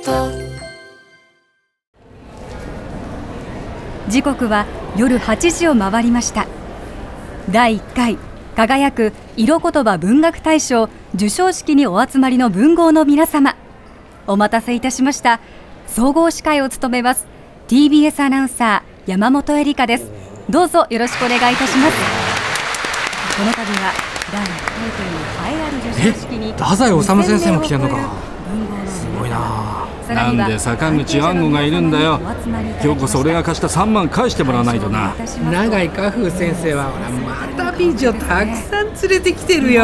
ト。時刻は夜8時を回りました。第1回輝く色言葉文学大賞授賞式にお集まりの文豪の皆様。お待たせいたしました。総合司会を務めます TBS アナウンサー山本恵里香です。どうぞよろしくお願いいたします。この度は第1回という栄えある授賞式に太宰治先生も来てんのか。すごいななんで坂口安吾がいるんだよ。今日こそ俺が貸した3万返してもらわないとな。永井花風先生はまた美女たくさん連れてきてるよ。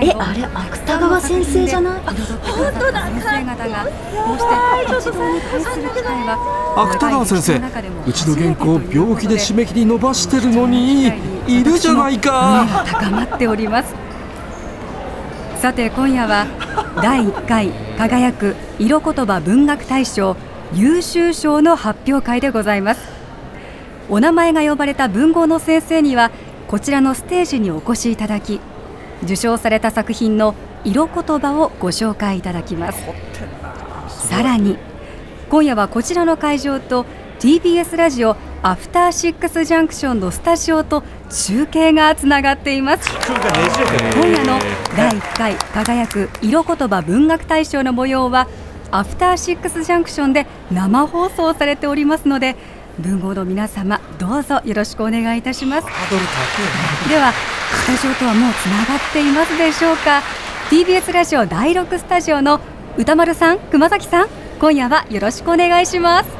えあれ芥川先生じゃない？本当だ先生方がこうして一堂に会する機会は芥川先生うちの原稿病気で締め切り伸ばしてるのにい。るじゃないか。高まっておりますさて今夜は第1回輝く色言葉文学大賞優秀賞の発表会でございます。お名前が呼ばれた文豪の先生にはこちらのステージにお越しいただき受賞された作品の色言葉をご紹介いただきます。さらに今夜はこちらの会場と TBS ラジオアフターシックスジャンクションのスタジオと中継がつながっています。今夜の第1回輝く色言葉文学大賞の模様はアフターシックスジャンクションで生放送されておりますので文豪の皆様どうぞよろしくお願いいたします。ではスタジオとはもうつながっていますでしょうか。TBS ラジオ第6スタジオの歌丸さん熊崎さん今夜はよろしくお願いします。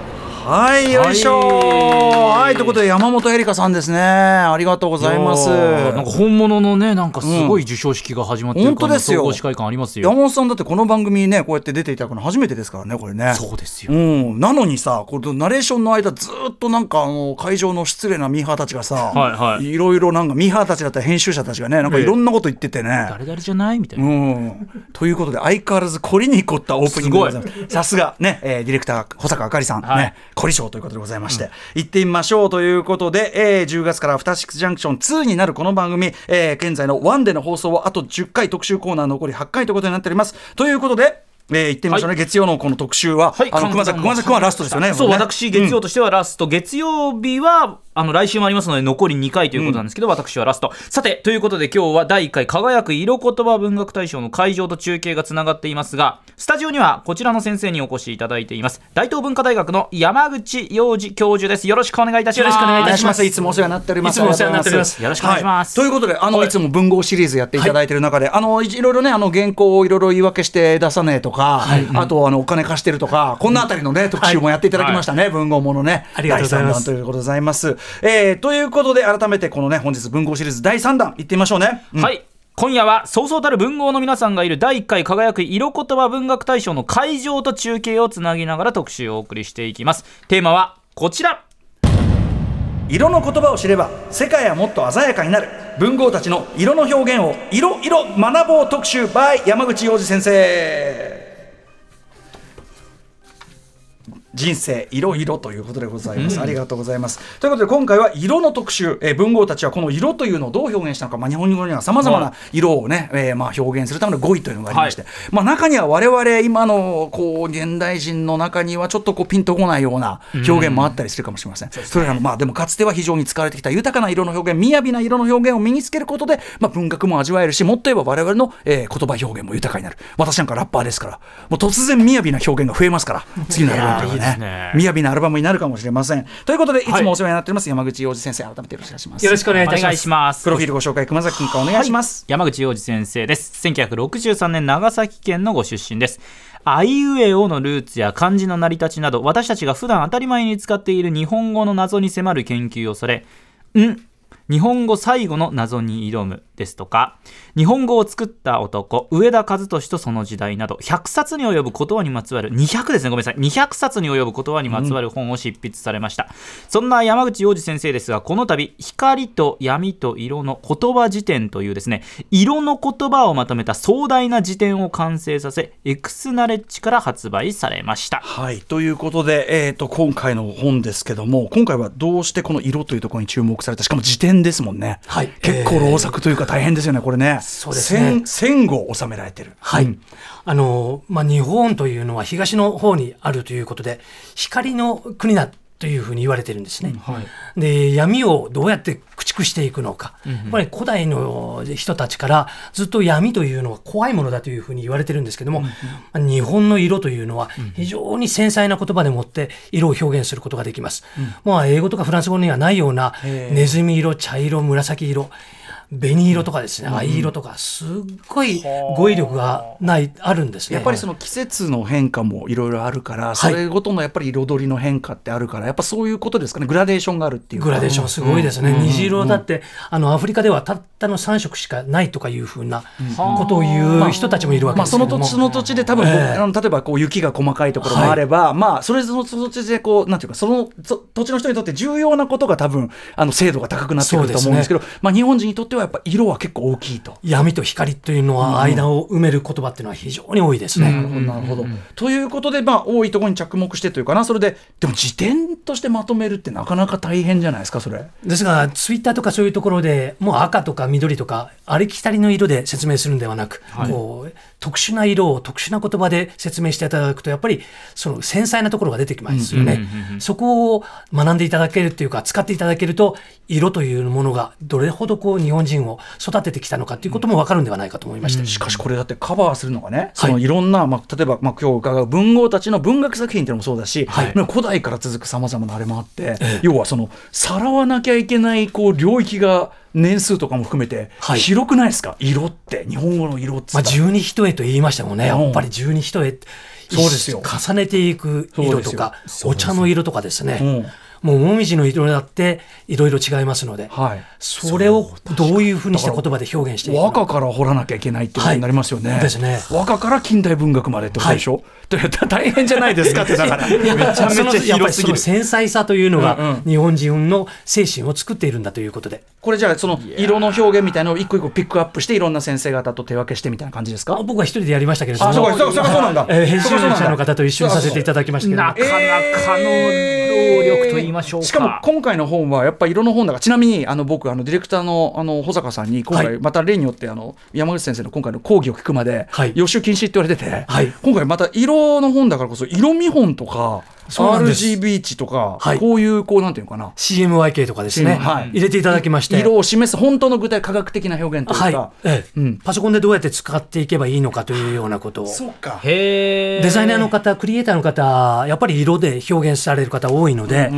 はいよいしょ。はい、ということで山本恵里香さんですね。ありがとうございます。なんか本物のねなんかすごい授賞式が始まってる本当ですよ。総合司会感ありますよ。山本さんだってこの番組にねこうやって出ていただくの初めてですからねこれね。そうですよ、うん、なのにさこれナレーションの間ずっとなんかあの会場の失礼なミーハーたちがさ、はいはい。ろいろなんかミーハーたちだったら編集者たちがねなんかいろんなこと言っててね、誰々じゃないみたいな、うん、ということで相変わらず凝りに凝ったオープニングでございます。さすがね、えーディレクター保坂あかりさん、はい。ね凝り性ということでございまして、行ってみましょうということで、えー10月からアフターシックスジャンクション2になるこの番組、えー現在の1での放送はあと10回特集コーナー残り8回ということになっております。ということでえー、行ってみましょうね、月曜のこの特集は、はいあの熊崎熊崎君はラストですよね。そう、ね私、月曜としてはラスト、月曜日は、あの、来週もありますので、残り2回ということなんですけど、私はラスト。さて、ということで今日は第1回輝く色言葉文学大賞の会場と中継がつながっていますが、スタジオにはこちらの先生にお越しいただいています。大東文化大学の山口洋二教授です。よろしくお願いいたします。よろしくお願お願いします。いつもお世話になっております。いつもお世話になっておりますよろしくお願いしますはということで、あの、い、つも文豪シリーズやっていただいている中で、あの、いいろいろね、あの、原稿をいろいろ言い訳して出さねえとか、あと、あの、お金貸してるとか、こんなあたりのね、特集もやっていただきましたね、文豪ものね。ありがとうございます第三弾ということでございます。えー、ということで、改めてこのね、本日文豪シリーズ第3弾、いってみましょうね。うんはい。今夜はそうそうたる文豪の皆さんがいる第1回輝く色言葉文学大賞の会場と中継をつなぎながら特集をお送りしていきます。テーマはこちら。色の言葉を知れば世界はもっと鮮やかになる文豪たちの色の表現をいろいろ学ぼう特集 by 山口洋二先生人生いろいろということでございます、ありがとうございます。ということで今回は色の特集、えー文豪たちはこの色というのをどう表現したのか、まあ、日本語にはさまざまな色をね、えーまあ、表現するための語彙というのがありまして、まあ、中には我々今のこう現代人の中にはちょっとこうピンとこないような表現もあったりするかもしれません、それらのまあでもかつては非常に使われてきた豊かな色の表現雅な色の表現を身につけることで、まあ、文学も味わえるしもっと言えば我々の、えー言葉表現も豊かになる。私なんかラッパーですから。もう突然雅な表現が増えますから。次のアルバムとかいやーいいねね。雅なアルバムになるかもしれません。ということでい。つもお世話になっております、山口洋二先生。改めてよろしくお願いします。よろしくお願いいたします。します。プロフィールご紹介熊崎君からお願いします、山口洋二先生です。1963年長崎県のご出身です。あいうえおのルーツや漢字の成り立ちなど私たちが普段当たり前に使っている日本語の謎に迫る研究をされん？日本語最後の謎に挑むですとか日本語を作った男上田和俊とその時代など100冊に及ぶ言葉にまつわる200ですねごめんなさい。200冊に及ぶ言葉にまつわる本を執筆されました、そんな山口洋二先生ですがこの度光と闇と色の言葉辞典というですね色の言葉をまとめた壮大な辞典を完成させエクスナレッジから発売されました。はいということで、えー、と今回の本ですけども今回はどうしてこの色というところに注目されたしかも辞典変ですもんね。はい結構老作というか大変ですよね、これね。そうですね戦戦後収められてる。はい。うんあの、まあ、日本というのは東の方にあるということで、光の国だというふうに言われてるんですね。で、闇をどうやって駆逐していくのか。やっぱり古代の人たちからずっと闇というのは怖いものだというふうに言われてるんですけども、まあ日本の色というのは非常に繊細な言葉でもって色を表現することができます。まあ、英語とかフランス語にはないようなネズミ色、茶色、紫色、紅色とかですね、藍色とか、すっごい語彙力がない、あるんですね。やっぱりその季節の変化もいろいろあるから、それごとのやっぱり彩りの変化ってあるから、やっぱそういうことですかね、グラデーションがあるっていうか。グラデーションすごいですね。虹色だって、あの、アフリカではたったの3色しかないとかいうふうなことを言う人たちもいるわけまあ、そですけども。の土地その土地で多分、ええあの例えばこう雪が細かいところもあれば、まあそれぞれその土地でこうなんていうかそのそ土地の人にとって重要なことが多分あの精度が高くなってくると思うんですけどまあ、日本人にとってはやっぱ色は結構大きいと。闇と光というのは間を埋める言葉っていうのは非常に多いですね。なるほどなるほど。ということで、まあ、多いところに着目してというかなそれででも辞典としてまとめるってなかなか大変じゃないですかそれ。ですが、ツイッターとかそういうところでもう赤とか緑とか、ありきたりの色で説明するんではなく、こう特殊な色を特殊な言葉で説明していただくと、やっぱりその繊細なところが出てきますよね。そこを学んでいただけるっていうか、使っていただけると、色というものがどれほどこう日本人を育ててきたのかということも分かるんではないかと思いまして。しかしこれだってカバーするのがね、そのいろんな、まあ、例えば、まあ、今日伺う文豪たちの文学作品っていうのもそうだし、はい。まあ古代から続くさまざまなあれもあって、要はそのさらわなきゃいけないこう領域が年数とかも含めてはい。広くないですか、色って日本語の色っつまあ、十二一重と言いましたもんね、うん。やっぱり十二一重そうですよ。重ねていく色とか、お茶の色とかですね、うんもうもみじの色だっていろいろ違いますので、はい。それをどういうふうにした言葉で表現していくのか。和歌から掘らなきゃいけないっていうことになりますよね。はいですね。和歌から近代文学までってことでしょ、で大変じゃないですかってだから。めちゃめちゃ広すぎる。繊細さというのうんうがん。日本人の精神を作っているんだということで。これじゃあその色の表現みたいなのを一個一個ピックアップしていろんな先生方と手分けしてみたいな感じですか？僕は一人でやりましたけれども、あそうかそうなんだえー編集者の方と一緒にさせていただきましたけれども。なかなかの労力と言いましょうか。しかも今回の本はやっぱり色の本だからちなみにあの僕あのディレクターのあの保坂さんに今は回また例によってあの山口先生の今回の講義を聞くまではい。予習禁止って言われてて、はい。今回また色の本だからこそ色見本とか RGB 値とか、はい。こういうこうなんていうのかな。CMYK とかですね、はい。入れていただきまして。色を示す本当の具体科学的な表現というか、はい、ええうん。パソコンでどうやって使っていけばいいのかというようなことを。そうか。へー。デザイナーの方クリエイターの方やっぱり色で表現される方多いので、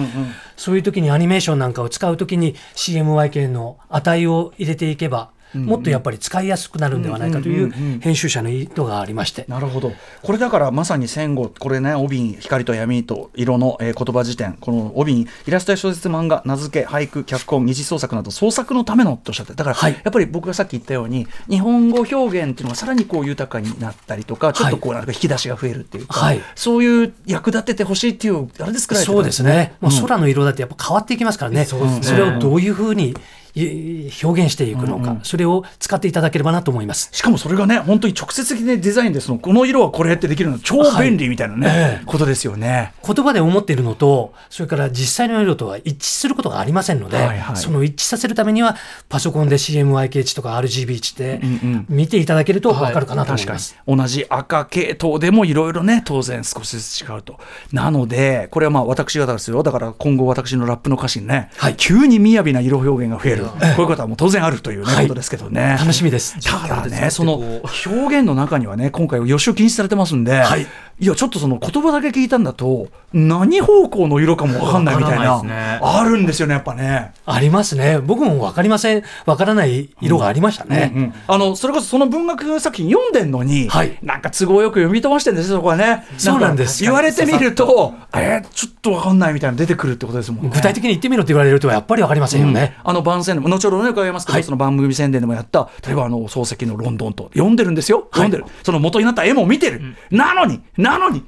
そういう時にアニメーションなんかを使う時に CMYK の値を入れていけば、もっとやっぱり使いやすくなるんではないかという編集者の意図がありまして、なるほど。これだからまさに戦後これね帯に光と闇と色の、えー言葉辞典この帯にイラストや小説漫画名付け俳句脚本二次創作など創作のためのとおっしゃってだから、はい。やっぱり僕がさっき言ったように日本語表現っていうのがさらにこう豊かになったりとかちょっとこうなんか引き出しが増えるっていうか、はい。そういう役立ててほしいっていうあれで作られてたそうですね、もう空の色だってやっぱ変わっていきますからね、それをどういうふうにい表現していくのか、それを使っていただければなと思います。しかもそれがね本当に直接的にデザインでそのこの色はこれってできるの超便利みたいなね、ええ。ことですよね。言葉で思っているのと、それから実際の色とは一致することがありませんので、はいはい。その一致させるためには、パソコンで CMYK 値とか RGB 値でうんうん。見ていただけると分かるかなと思い確かに。ます。同じ赤系統でもいろいろね当然少しずつ違うと。なのでこれはまあ私方ですよ。だから今後私のラップの歌詞にね、はい。急に雅な色表現が増える、こういうことはもう当然あるという、ねはい。ことですけどね。楽しみです。ただねその表現の中にはね今回予習禁止されてますんで、はいいやちょっとその言葉だけ聞いたんだと何方向の色かも分かんないみたいなね。あるんですよねやっぱね。ありますね。僕も分かりません。分からない色がありましたね。うんうんあのそれこそその文学作品読んでんのに、はい。なんか都合よく読み飛ばしてるんですよそこはね。そうなんです。か言われてみるとえー、ちょっとわかんないみたいなの出てくるってことですもんね。具体的に言ってみろって言われるとやっぱり分かりませんよね。あの番宣でも後ほどね伺いますけど、はい。その番組宣伝でもやった例えばあの漱石の「ロンドン」と読んでるんですよ。読んでる、その元になった絵も見てる、なのになのに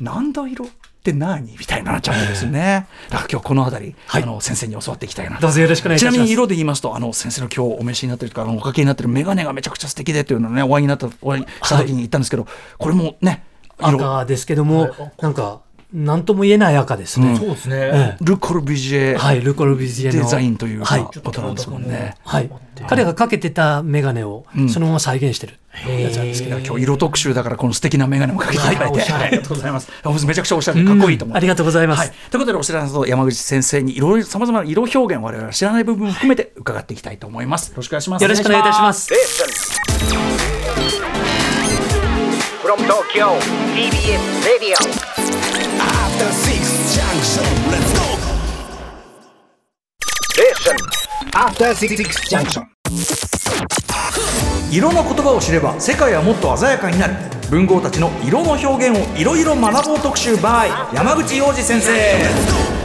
なんだ色って何みたいになっちゃうんですよね。だから今日この辺り、はい。あの先生に教わっていきたいなと。どうぞよろしくお願いします。みに色で言いますとあの先生の今日お召しになってるとかあのおかけになってる眼鏡がめちゃくちゃ素敵でっていうのをねお会いになったお会いした時に言ったんですけど、これもね色。赤ですけども、なんか何とも言えない赤ですね。そうですね、えル・コルビジェえはい、ルコルビジエのデザインというかはい、ことなんですもんね。はい、彼がかけてた眼鏡をそのまま再現してるやつなんですけど、今日色特集だからこの素敵な眼鏡もかけてい。ただいて、ありがとうございます。めちゃくちゃおしゃれでかっこいいと思う。ありがとうございます。はい、ということでお知らせと山口先生にいろいろさまざまな色表現我々は知らない部分も含めて伺っていきたいと思います。よろしくお願いします。よろしくお願いいたします。from Tokyo TBS Radio Station. After Six Junction. 色の言葉を知れば世界はもっと鮮やかになる。文豪たちの色の表現をいろいろ学ぼう特集 by 山口洋二先生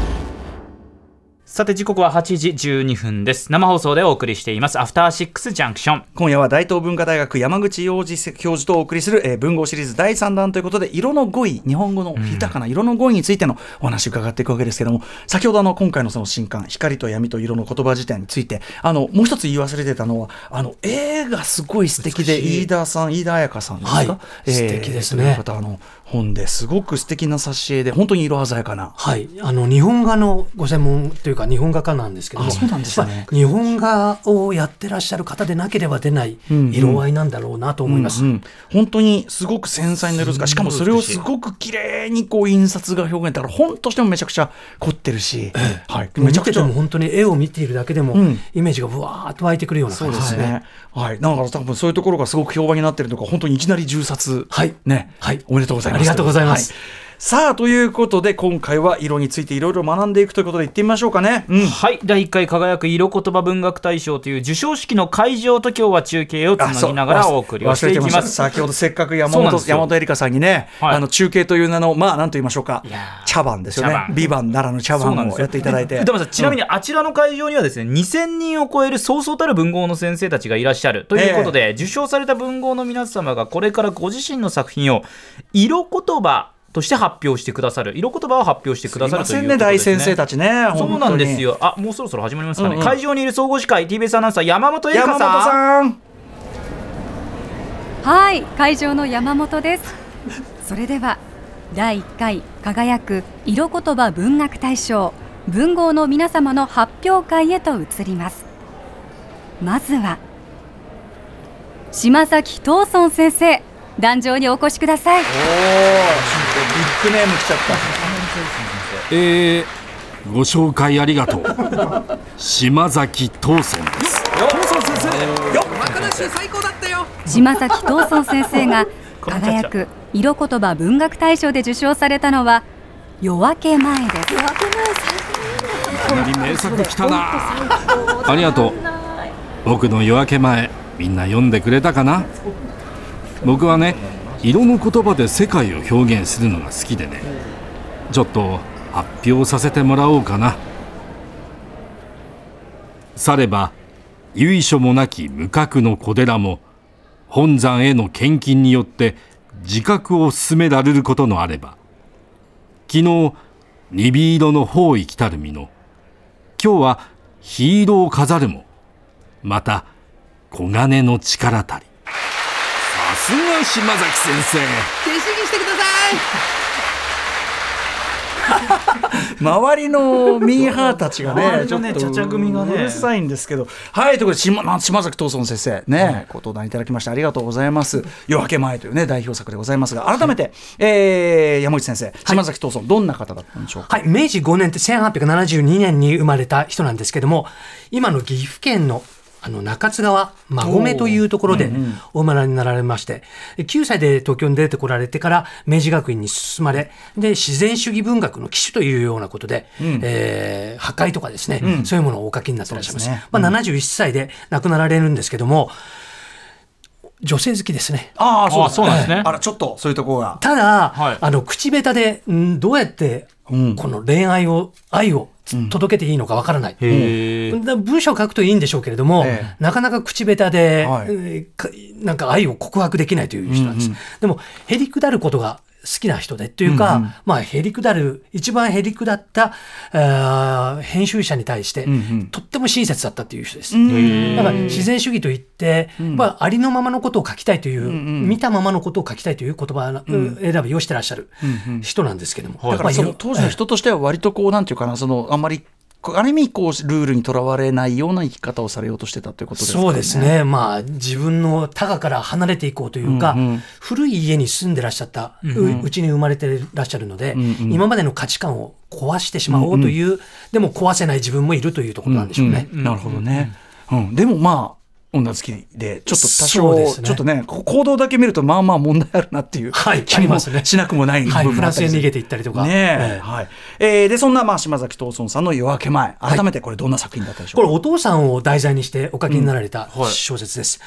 さて時刻は8時12分です。生放送でお送りしています。アフターシックスジャンクション今夜は大東文化大学山口洋二教授とお送りする、えー文豪シリーズ第3弾ということで色の語彙日本語の豊かな色の語彙についてのお話を伺っていくわけですけども先ほどあの今回のその新刊「光と闇と色の言葉辞典」についてあのもう一つ言い忘れてたのはあの絵がすごい素敵で飯田さん飯田彩香さんですか、はい。素敵ですね。方あの本ですごく素敵な挿絵で本当に色鮮やかな。はい、あの日本画のご専門というか日本画家なんですけども、あそうなんですね。まあ日本画をやってらっしゃる方でなければ出ない色合いなんだろうなと思います。うんうん。本当にすごく繊細な色使いしかもそれをすごく綺麗にこう印刷が表現だから本としてもめちゃくちゃ凝ってるし、はい、めちゃくちゃ本当に絵を見ているだけでも、うん。イメージがぶわーっと湧いてくるようなそう感じですすね。でね。はい、だから多分そういうところがすごく評判になってるとか、本当にいきなり銃殺。はい。ね。はい。おめでとうございます。ありがとうございます。はい。さあ、ということで、今回は色についていろいろ学んでいくということで、行ってみましょうかね。うん。はい。第1回輝く色言葉文学大賞という授賞式の会場と今日は中継をつなぎながらお送りをしていきまます先ほどせっかく山本山本エリカさんにね、はいあの中継という名のまあ何と言いましょうか。茶番ですよね。茶番。ビバンならぬ茶番をやっていただいて。でもさちなみにあちらの会場にはですね2000人を超えるそうそうたる文豪の先生たちがいらっしゃるということで、受賞された文豪の皆様がこれからご自身の作品を色言葉として発表してくださる。色言葉を発表してくださるということすいませんね大ですね先生たちねそうなんですよ。よあもうそろそろ始まりますかね、うんうん。会場にいる総合司会 TBS アナウンサー山本エリカ山さん。本さん。はい会場の山本です。それでは第1回輝く色言葉文学大賞文豪の皆様の発表会へと移ります。まずは島崎藤村先生壇上にお越しください。おおビッグネーム来ちゃった。えー、ご紹介ありがとう。島崎藤村です。若梨最高だったよ。島崎藤村先生が輝く色言葉文学大賞で受賞されたのは夜明け前です。いきなり名作来たな。ありがとう。僕の夜明け前みんな読んでくれたかな？僕はね色の言葉で世界を表現するのが好きでねちょっと発表させてもらおうかな。されば由緒もなき無覚の小寺も本山への献金によって自覚を進められることのあれば昨日鈍色の方位来たる身の今日はヒーローを飾るもまた黄金の力たり。さすが島崎先生。弟子にしてくださ 周りのミーハーたちが ね、ちょっとちゃちゃ組がね。うるさいんですけど、はい、ということで、島ま島崎藤村先生、ね、ご登壇いただきましてありがとうございます。夜明け前というね、代表作でございますが、改めて、えー、山口先生、島崎藤村、どんな方だったんでしょうか？はい、明治5年って1872年に生まれた人なんですけども、今の岐阜県のあの中津川馬込というところでお生まれになられまして、9歳で東京に出てこられてから明治学院に進まれ、で、自然主義文学の騎手というようなことで、えー破壊とかですね、そういうものをお書きになってらっしゃいます。まあ、71歳で亡くなられるんですけども、女性好きですね。ああ、そうあそうなんですね。あら、ちょっとそういうところが。ただ、はい。あの口下手でんどうやってうん。この恋愛を、愛を届けていいのかわからない。へー。だ文章を書くといいんでしょうけれども、ええ。なかなか口下手で、はい。なんか愛を告白できないという人なんです。でも、へりくだることがきな人でっていうか、うんうん。まあ、へりくだる、一番へりくだった、編集者に対して、うんうん。とっても親切だったっていう人です。うんだから自然主義といって、まあ、ありのままのことを書きたいという、ん見たままのことを書きたいという言葉の、選びをしてらっしゃる人なんですけども、だからその当時の人としては割とこうなんていうかなそのあんまりある意味こうルールにとらわれないような生き方をされようとしてたということですかね。そうですね、まあ、自分の多賀から離れていこうというか、うんうん。古い家に住んでらっしゃった、ううちに生まれてらっしゃるので、今までの価値観を壊してしまおうという、でも壊せない自分もいるというところなんでしょうね。うん。なるほどね。うん、でもまあ女好きでちょっと多そ少、ね。ちょっとねこ行動だけ見るとまあまあ問題あるなっていうはい気もしなくもない部はい、分もあったりする。フランスへ逃げていったりとか。ねえええ。はい。えーでそんなまあ島崎藤村さんの夜明け前改めてこれどんな作品だったでしょうか、これお父さんを題材にしてお書きになられた小説です。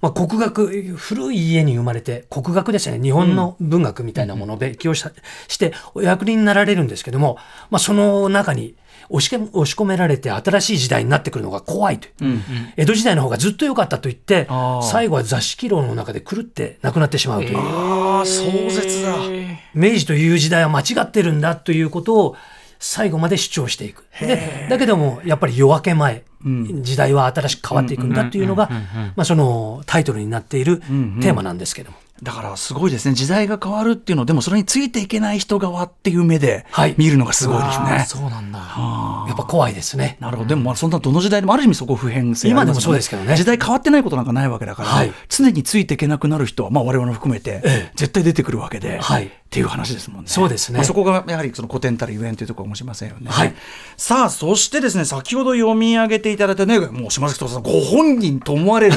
まあ、国学古い家に生まれて国学ですね。日本の文学みたいなものを勉強したしてお役人になられるんですけども、まあ、その中に押しけ押し込められて新しい時代になってくるのが怖いという、江戸時代の方がずっと良かったと言って最後は座敷牢の中で狂って亡くなってしまうという、ああ壮絶だ、明治という時代は間違ってるんだということを最後まで主張していく。でだけどもやっぱり夜明け前、時代は新しく変わっていくんだというのが、まあ、そのタイトルになっているテーマなんですけども。だからすごいですね。時代が変わるっていうのでもそれについていけない人側っていう目ではい。見るのがすごいですね。そうなんだ。やっぱ怖いですね。なるほど。でもまあそんなどの時代でもある意味そこ普遍性ありますよ今でもそうですけどね。時代変わってないことなんかないわけだから、はい。常についていけなくなる人は、まあ、我々も含めて、絶対出てくるわけで、はいっていう話ですもんね。そうですね。まあそこがやはりその古典たるゆえんというところかもしれませんよね。はい。さあそしてですね先ほど読み上げていただいたねもう島崎藤さんご本人と思われる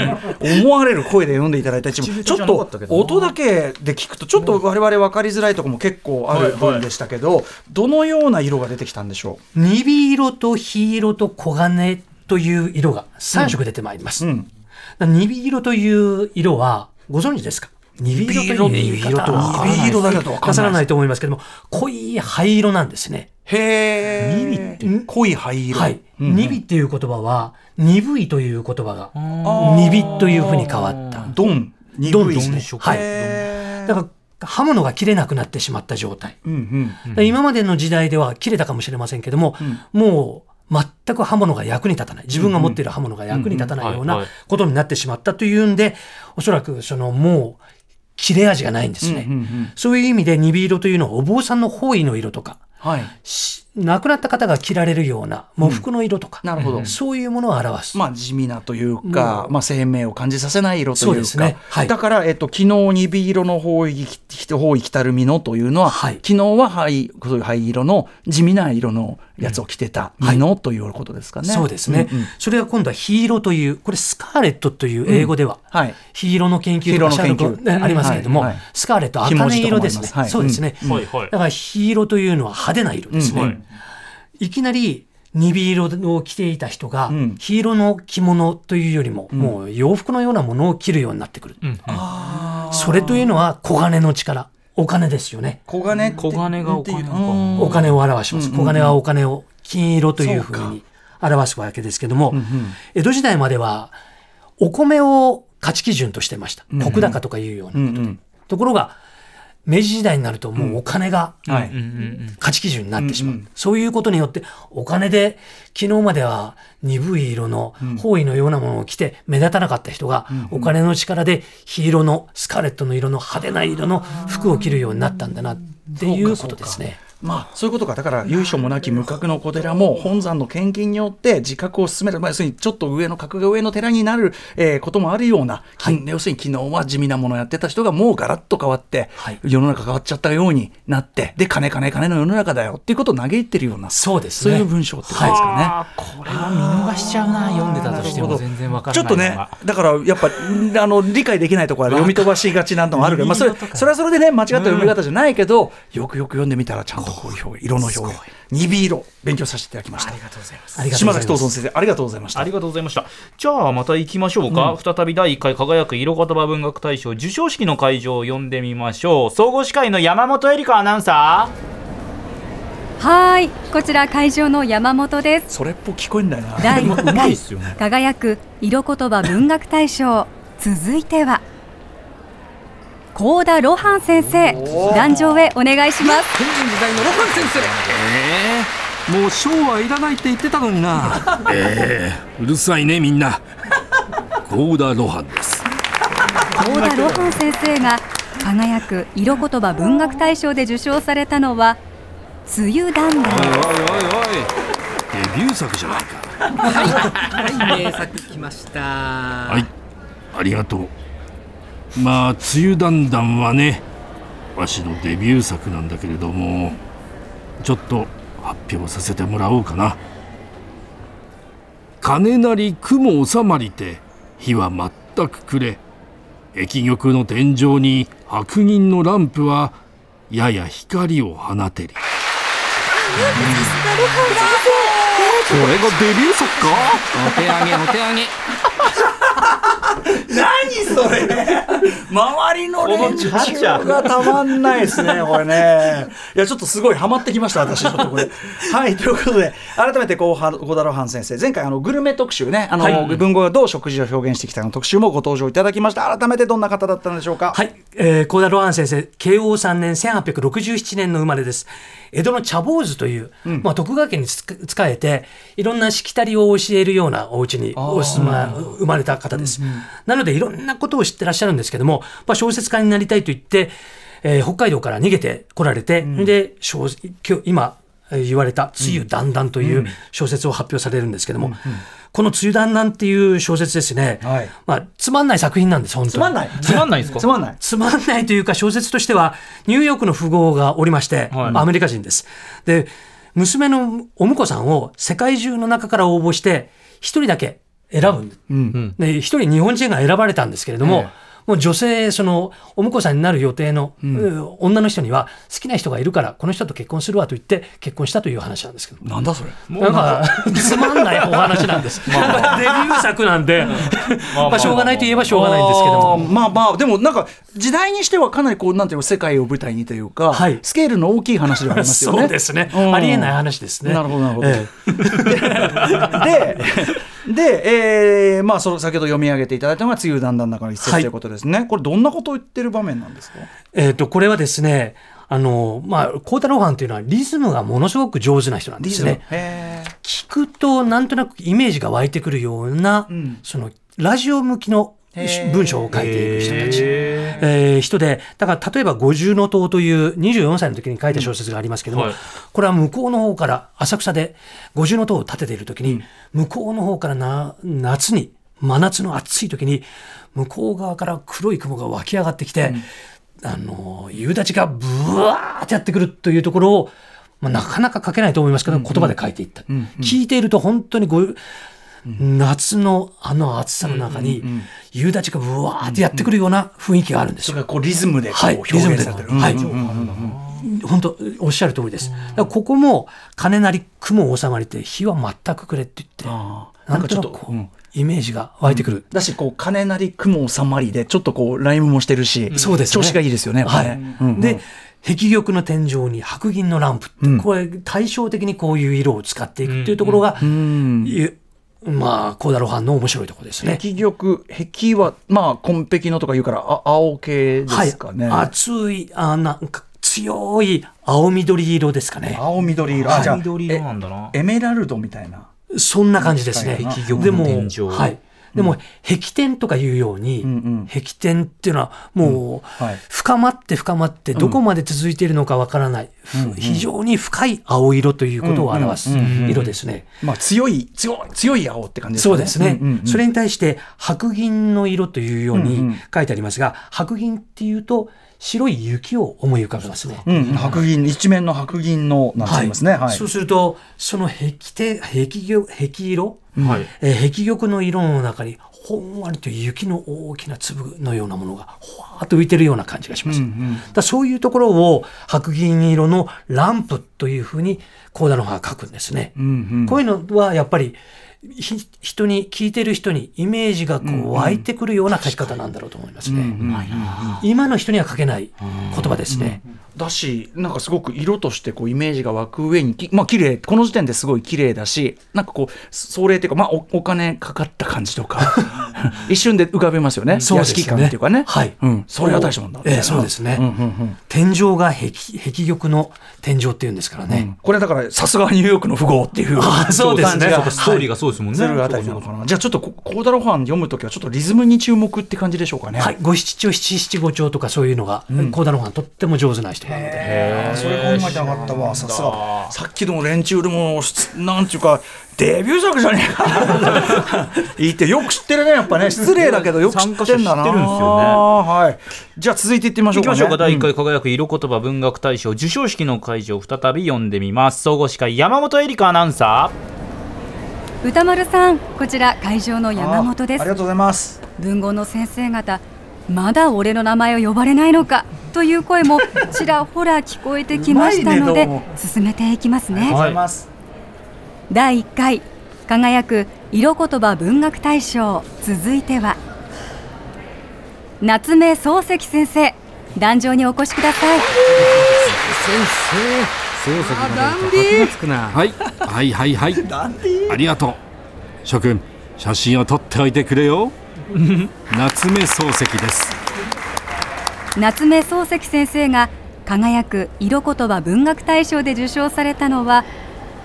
思われる声で読んでいただいた一部ちょっと音だけで聞くとちょっと我々分かりづらいところも結構ある分でしたけど、どのような色が出てきたんでしょ鈍色と黄色と黄金という色が3色出てまいります。う、うん、だから鈍色という色はご存知ですか？鈍色という鈍色とはわからない鈍色だけだとわからないと思いますけども濃い灰色なんですね。へえ鈍濃い灰色。はい。うん。うん鈍っていう言葉は鈍いという言葉が鈍というふうに変わった。ドン。鈍いですね。はい。だから刃物が切れなくなってしまった状態。うんうん今までの時代では切れたかもしれませんけども、もう全く刃物が役に立たない。自分が持っている刃物が役に立たないようなことになってしまったというんでおそらくそのもう切れ味がないんですね、そういう意味で鈍色というのはお坊さんの方位の色とか。はい。し亡くなった方が着られるような喪服の色とか、なるほど。そういうものを表す、まあ地味なというか、まあ生命を感じさせない色というか。そうですね。はい。だから、えっと、昨日鈍色の方位方位来たるみのというのは、はい。昨日は灰そういう灰色の地味な色のやつを着てたみの、ということですかね。そうですね、うんうん。それが今度は黄色というこれスカーレットという英語では、はい。黄色の研究とかシャーありますけれども、はいはいスカーレットひもじ茜色ですね、そうですね、はいはい。だから黄色というのは派手な色ですね、うんはいいきなり鈍色を着ていた人が、ん。黄色の着物というよりも、もう洋服のようなものを着るようになってくる、それというのは黄金の力。お金ですよね。黄金って黄金がお金。お金を表します、黄金はお金を金色というふうに表すわけですけども、江戸時代まではお米を価値基準としてました。石高とかいうようなことで、ところが明治時代になるともうお金がはい。価値基準になってしまう、そういうことによってお金で昨日までは鈍い色の方位のようなものを着て目立たなかった人が、お金の力で黄色のスカーレットの色の派手な色の服を着るようになったんだなっていうことですね。まあ、そういうことか。だから由緒もなき無格の小寺も本山の献金によって自覚を進める、まあ、要するにちょっと上の格が上の寺になる、えーこともあるような、き要するに昨日は地味なものをやってた人がもうガラッと変わって、はい。世の中変わっちゃったようになってで金金金の世の中だよっていうことを嘆いてるようなそうですね。そういう文章ってことですかね。これは見逃しちゃうな。読んでたとしても全然わからちょっとねだからやっぱ あの理解できないところは読み飛ばしがちなのもあるけど、まあ、それそれはそれでね間違った読み方じゃないけど、よくよく読んでみたらちゃんとこういう表現色の表現鈍色勉強させていただきました。ありがとうございます島崎藤村先生ありがとうございましたあり。がとうございました。じゃあまた行きましょうか。再び第1回輝く色言葉文学大賞授賞式の会場を呼んでみましょう。総合司会の山本恵里香アナウンサはーいこちら会場の山本ですそれっぽ聞こえんだよな。第1うまい回輝く色言葉文学大賞続いては高田露伴先生壇上へお願いします。変人時代のロハン先生。ええもうショーはいらないって言ってたのにな。ええうるさいねみんな。高田露伴です。高田露伴先生が輝く色言葉文学大賞で受賞されたのは梅雨だんだんおいおいおいおい。デビュー作じゃないか。はい名作来ました。はい。ありがとうまあ「梅雨だんだん」はねわしのデビュー作なんだけれどもちょっと発表させてもらおうかな「金なり雲収まりて火は全くくれ壁玉の天井に白銀のランプはやや光を放てり」これがデビュー作か？お手上げお手上げ。何それ。周りの連中がたまんないですねこれね。いやちょっとすごいハマってきました私ちょっとこれ。はいということで改めてこうは小田露伴先生。前回あのグルメ特集ねあの、文豪がどう食事を表現してきたかの特集もご登場いただきました。改めてどんな方だったんでしょうか？はい、えー、高田露伴先生、慶応3年1867年の生まれです。江戸の茶坊主という、まあ、徳川家につ仕えて、いろんなしきたりを教えるようなお家にお住ま生まれた方です。なので、いろんなことを知ってらっしゃるんですけども、まあ、小説家になりたいと言って、えー北海道から逃げてこられて、で小今日今えー言われた「梅雨だんだん」という小説を発表されるんですけども、この「梅雨だんだん」っていう小説ですね、はい。まあ、つまんない作品なんです本当に。つまんない。つまんないんですか？つまんない。つまんないというか小説としてはニューヨークの富豪がおりまして、はい。アメリカ人です。で娘のお婿さんを世界中の中から応募して一人だけ選ぶ、うん。で一人日本人が選ばれたんですけれども、えもう女性そのお婿さんになる予定の、うん女の人には好きな人がいるからこの人と結婚するわと言って結婚したという話なんですけど。なんだそれなんかつまんないお話なんです。デビュー作なんで、まあしょうがないといえばしょうがないんですけども。まあまあでもなんか時代にしてはかなりこうなんていうの世界を舞台にというか、はいスケールの大きい話ではありますよね。そうですね。うんありえない話ですね。なるほどなるほど。えでで、えーまあその先ほど読み上げていただいたのが「梅雨だんだん」の中の一節ということですね、これどんなことを言ってる場面なんですか？えっ、と、これはですね、あの、まあ、孝太郎藩というのはリズムがものすごく上手な人なんですね。聞くとなんとなくイメージが湧いてくるような、ん。そのラジオ向きの文章を書いていく人たち、えー人でだから例えば「五重の塔」という24歳の時に書いた小説がありますけども、はい。これは向こうの方から浅草で五重の塔を建てている時に、向こうの方からな夏に真夏の暑い時に向こう側から黒い雲が湧き上がってきて、あの夕立がブワーってやってくるというところを、まあ、なかなか書けないと思いますけど、言葉で書いていった、聞いていると本当にご夏のあの暑さの中に夕立がブワーってやってくるような雰囲気があるんですよ。それがこうリズムではい表現されてる。はいうんうんうん。本当おっしゃる通りです。ここも金なり雲収まりて火は全くくれって言って、ななんんかちょっとう、イメージが湧いてくる。だしこう金なり雲収まりでちょっとこうライムもしてるし、そうですね調子がいいですよね。はいねうんうんで壁玉の天井に白銀のランプって、うんこれ対照的にこういう色を使っていくっていうところが、うんいうまあ孝太郎藩の面白いところですね。壁玉壁はまあ紺壁のとか言うからあ青系ですかね。はい、熱いあなんか強い青緑色ですかね。青緑色。あじゃあ緑色なんだなえエメラルドみたいな。そんな感じですね。でもはい。でも、壁点とかいうように、うんうん。壁点っていうのはもう、はい。深まって深まってどこまで続いているのかわからない、うんうん。非常に深い青色ということを表す色ですね。まあ強い強い強い青って感じですかね。そうですね、それに対して白銀の色というようにん。書いてありますが、白銀っていうと白い雪を思い浮かべますね。うん、白銀一面の白銀のなんて言いますね。はい。そうするとその壁て壁玉壁色、はいえー壁玉の色の中にほんわりと雪の大きな粒のようなものがほわーっと浮いてるような感じがします。うんうんだからそういうところを白銀色のランプというふうに高田の葉が書くんですね。うんうんこういうのはやっぱりひ人に聞いてる人にイメージがこう湧いてくるような書き方なんだろうと思いますね。今の人には書けない言葉ですね。だしなんかすごく色としてこうイメージが湧く上にきまあ綺麗この時点ですごい綺麗だしなんかこう壮麗っていうか、まあ、おお金かかった感じとか 一瞬で浮かべますよね。そうですね。屋敷感っていうかね。はい。うん、それが大したもんだ。ええそうですね、うんうんうん。天井が壁壁玉の天井っていうんですからね、うん。これだからさすがニューヨークの富豪っていうあそうですね。ストーリーがそうですもんね。するあたりなのかな、じゃあちょっとこコーダロファン読むときはちょっとリズムに注目って感じでしょうかね。はい、五七調七七五調とかそういうのが、コーダロファンとっても上手な人なので、それ考えてなかったわ。さすが。さっきの連中でもしなんていうかデビュー作じゃねえか。言ってよく知ってるねやっぱね。失礼だけどよく知ってんだな。参加者知ってるんですよね。はい。じゃあ続いていってみましょうか、ね、行きましょうか、第1回輝く色言葉文学大賞授賞式の会場を再び読んでみます。総合司会山本恵里香アナウンサ歌丸さんこちら会場の山本です。あありがとうございます。文豪の先生方まだ俺の名前を呼ばれないのかという声も ちらほら聞こえてきましたのでね進めていきますね。ありがとうございます、第1回輝く色言葉文学大賞。続いては夏目漱石先生壇上にお越しください。あダンディー。つくなはいはいはい。はいありがとう。諸君写真を撮っておいてくれよ。夏目漱石です。夏目漱石先生が輝く色言葉文学大賞で受賞されたのは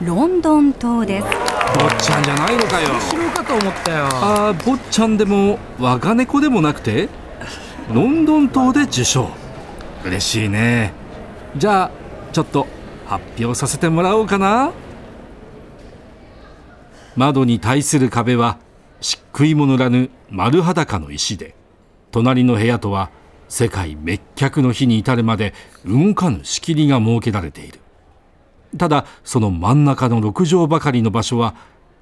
ロンドン島です。坊ちゃんじゃないのかよ。知ろうかと思ったよ。あー坊ちゃんでも我が猫でもなくてロンドン島で受賞。嬉しいね。じゃあちょっと発表させてもらおうかな。窓に対する壁は漆喰も塗らぬ丸裸の石で隣の部屋とは世界滅却の日に至るまで動かぬ仕切りが設けられている。ただその真ん中の6畳ばかりの場所は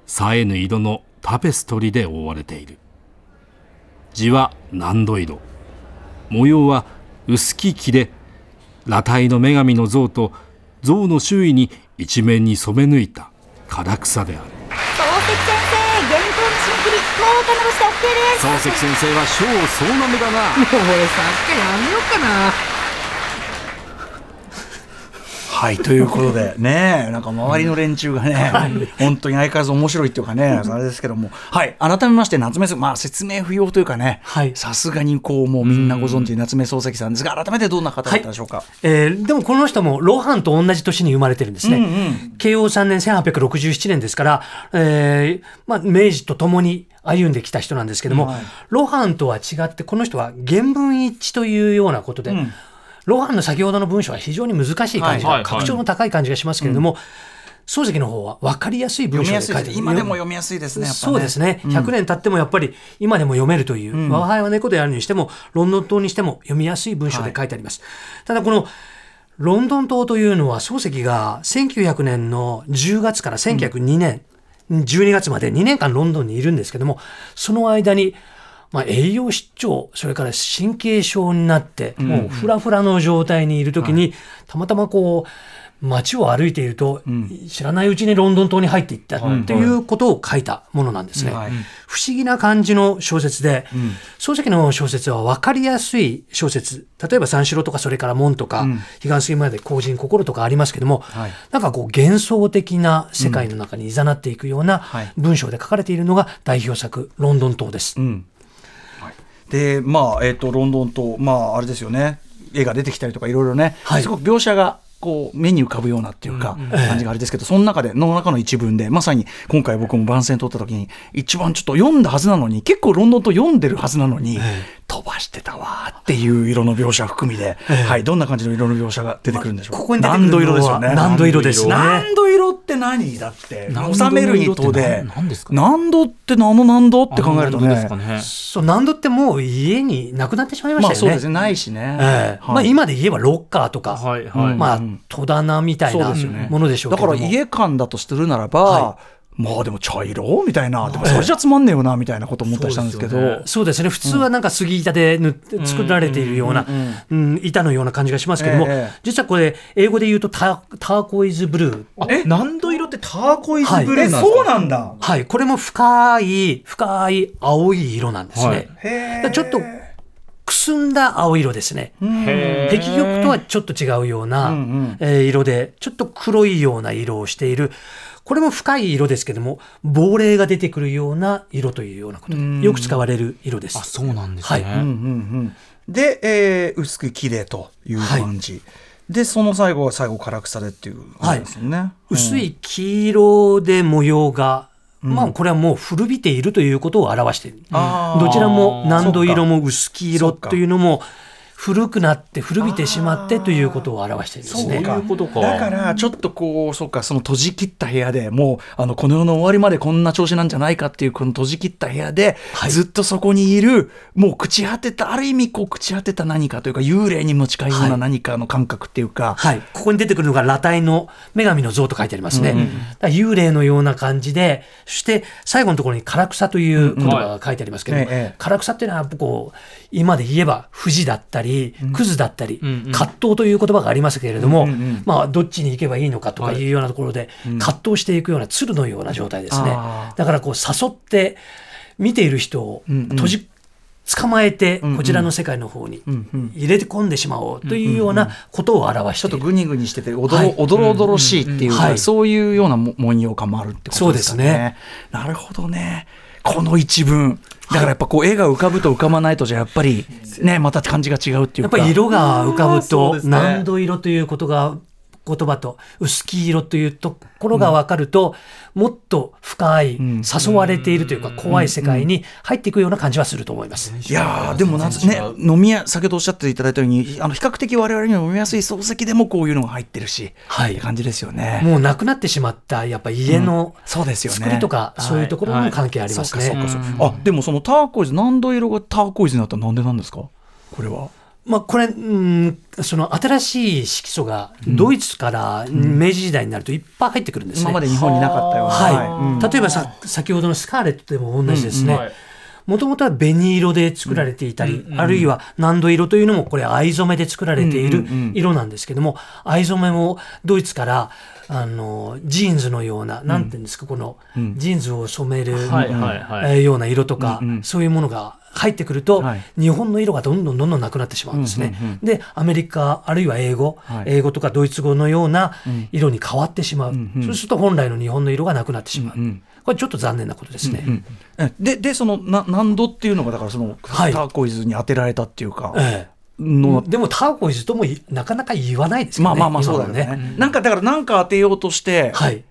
冴えぬ色のタペストリで覆われている。字は何度色。模様は薄き木で裸体の女神の像と像の周囲に一面に染め抜いた唐草である。漱石先生は賞を総なめだな。もう俺作家やめようかなはいということで ねなんか周りの連中がね、本当に相変わらず面白いっていうかねあれですけども。はい改めまして夏目漱まあ説明不要というかねはい。さすがにこうもうみんなご存知夏目漱石さんですが改めてどんな方だったでしょうか、えーでもこの人もロハンと同じ年に生まれてるんですね。うんうん。慶応3年1867年ですから、えーまあ、明治とともに歩んできた人なんですけども、はい。ロハンとは違ってこの人は原文一致というようなことで、うんロハンの先ほどの文章は非常に難しい感じが、はいはいはい。格調の高い感じがしますけれども、漱石の方は分かりやすい文章で書いて今でも読みやすいですねそうですね、100年経ってもやっぱり今でも読めるという、我が輩は猫であるにしてもロンドン島にしても読みやすい文章で書いてあります、ただこのロンドン島というのは漱石が1900年の10月から1902年、12月まで2年間ロンドンにいるんですけどもその間にまあ、栄養失調それから神経症になって、もうフラフラの状態にいる時に、たまたまこう街を歩いていると、知らないうちにロンドン島に入っていったっていうことを書いたものなんですね。はい。不思議な感じの小説で、漱石の小説は分かりやすい小説。例えば三四郎とかそれから門とか、彼岸水まで後人心とかありますけども、はい。なんかこう幻想的な世界の中に誘っていくようなはい。文章で書かれているのが代表作「ロンドン島」です。うんでまあえっ、とロンドンとまああれですよね。絵が出てきたりとかいろいろね、はい。すごく描写がこう目に浮かぶようなっていうか、感じがあれですけど、その中での中の一文でまさに今回僕も番宣取った時に一番ちょっと読んだはずなのに結構ロンドンと読んでるはずなのに、飛ばしてたわっていう色の描写含みで、はいどんな感じの色の描写が出てくるんでしょう？か、ここに出てくるのは何度色ですよね。何度色ですね。何度色って何だって何度収めるに色ってとで何何ですか？何度って何度何度って考えるとね。かね？そう何度ってもう家になくなってしまいましたよね。まあそうですねないしね、ええ。まあ、はい今で言えばロッカーとか、はいはい。まあうん、戸棚みたいなものでしょうだけども。から家感だとするならば、はまあでも茶色みたいな、でもそれじゃつまんねえよなみたいなこと思ったりしたんですけど、そうですよねそうですね。普通はなんか杉板で塗って作られているような、うん。板のような感じがしますけども、ええ実はこれ英語で言うとタターコイズブルー。え何度色ってターコイズブルーえなんですか、そうなんだ。はい。これも深い深い青い色なんですね、へえ。だからちょっとくすんだ青色ですね。碧玉とはちょっと違うような、うんうん。えー色で、ちょっと黒いような色をしている、これも深い色ですけども、亡霊が出てくるような色というようなこと。で、よく使われる色です。あそうなんですね、はい。うんうんうん。で、えー薄く綺麗という感じ、でその最後は最後唐草でっていう感じですよね、薄い黄色で模様が、まあこれはもう古びているということを表している。どちらも何度色も薄黄色というのも古くなって古びてしまってということを表しているんですね。そういうことか。だからちょっとこうそうかその閉じ切った部屋でもうあのこの世の終わりまでこんな調子なんじゃないかっていうこの閉じ切った部屋で、はい。ずっとそこにいるもう朽ち果てたある意味こう朽ち果てた何かというか幽霊にも近いようはない何かの感覚っていうか、はい、ここに出てくるのが裸体の女神の像と書いてありますね。だから幽霊のような感じで、そして最後のところに唐草という言葉が書いてありますけども、ええ。唐草っていうのはこう今で言えば富士だったり、クズだったり、葛藤という言葉がありますけれども、まあどっちに行けばいいのかとかいうようなところで、葛藤していくような鶴のような状態ですね。あ。だからこう誘って見ている人を閉じ、捕まえてこちらの世界の方に入れて込んでしまおうというようなことを表してちょっとグニグニしてておどろ、はい。おどろおどろしいっていうか、はい。そういうようなも文様感もあるってことですかね。そうですね。なるほどね。この一文。だからやっぱこう絵が浮かぶと浮かばないとじゃやっぱりねまた感じが違うっていうか。やっぱり色が浮かぶと何度色ということが言葉と薄黄色というところが分かると、もっと深い誘われているというか怖い世界に入っていくような感じはすると思います。いやーでもなんつね飲みや先ほどおっしゃっていただいたようにあの比較的我々には飲みやすい漱石でもこういうのが入ってるし、はい。って感じですよね。もうなくなってしまったやっぱ家のそうですよね。作りとかそういうところにも関係ありますね。あでもそのターコイズ何度色がターコイズになったらなんでなんですか？これは。まあ、これ、うん、その新しい色素がドイツから明治時代になるといっぱい入ってくるんですね。今まで日本になかったような。はい、例えばさ先ほどのスカーレットでも同じですね。もともとは紅色で作られていたり、あるいは何度色というのもこれ藍染めで作られている色なんですけども、藍染めもドイツからあのジーンズのような、なんていうんですかこのジーンズを染める、はいはいはい。えーような色とか、そういうものが入ってくると、はい。日本の色がどんどんどんどんなくなってしまうんですね。でアメリカあるいは英語、はい。英語とかドイツ語のような色に変わってしまう、そうすると本来の日本の色がなくなってしまう、これちょっと残念なことですね。えででそのな何度っていうのがだからその、はい。ターコイズに当てられたっていうか、ええ。のでもターコイズともいなかなか言わないですけどね。まあまあまあそうだよね。なんかだから何か当てようとして、はい。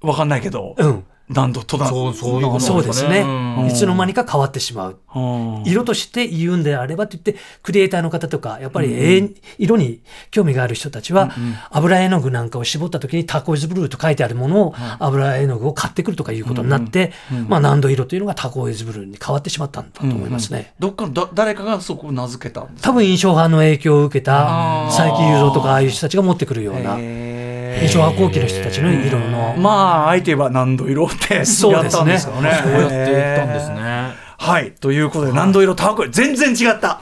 わかんないけど、うん。何度とだそうそういうことそうですね。うん。いつの間にか変わってしまう。はあ色として言うんであればって言って、クリエイターの方とか、やっぱり永遠色に興味がある人たちは、油絵の具なんかを絞った時にターコイズブルーと書いてあるものを、油絵の具を買ってくるとかいうことになって、まあ何度色というのがターコイズブルーに変わってしまったんだと思いますね。どっかのだ誰かがそこを名付けたんです多分印象派の影響を受けた佐伯雄三とかああいう人たちが持ってくるような印象派後期の人たちの色の。まああえて言えば何度色ってそうやっですねたんですよね。そうやって言ったんですね。はいということで何度色ターコ全然違った。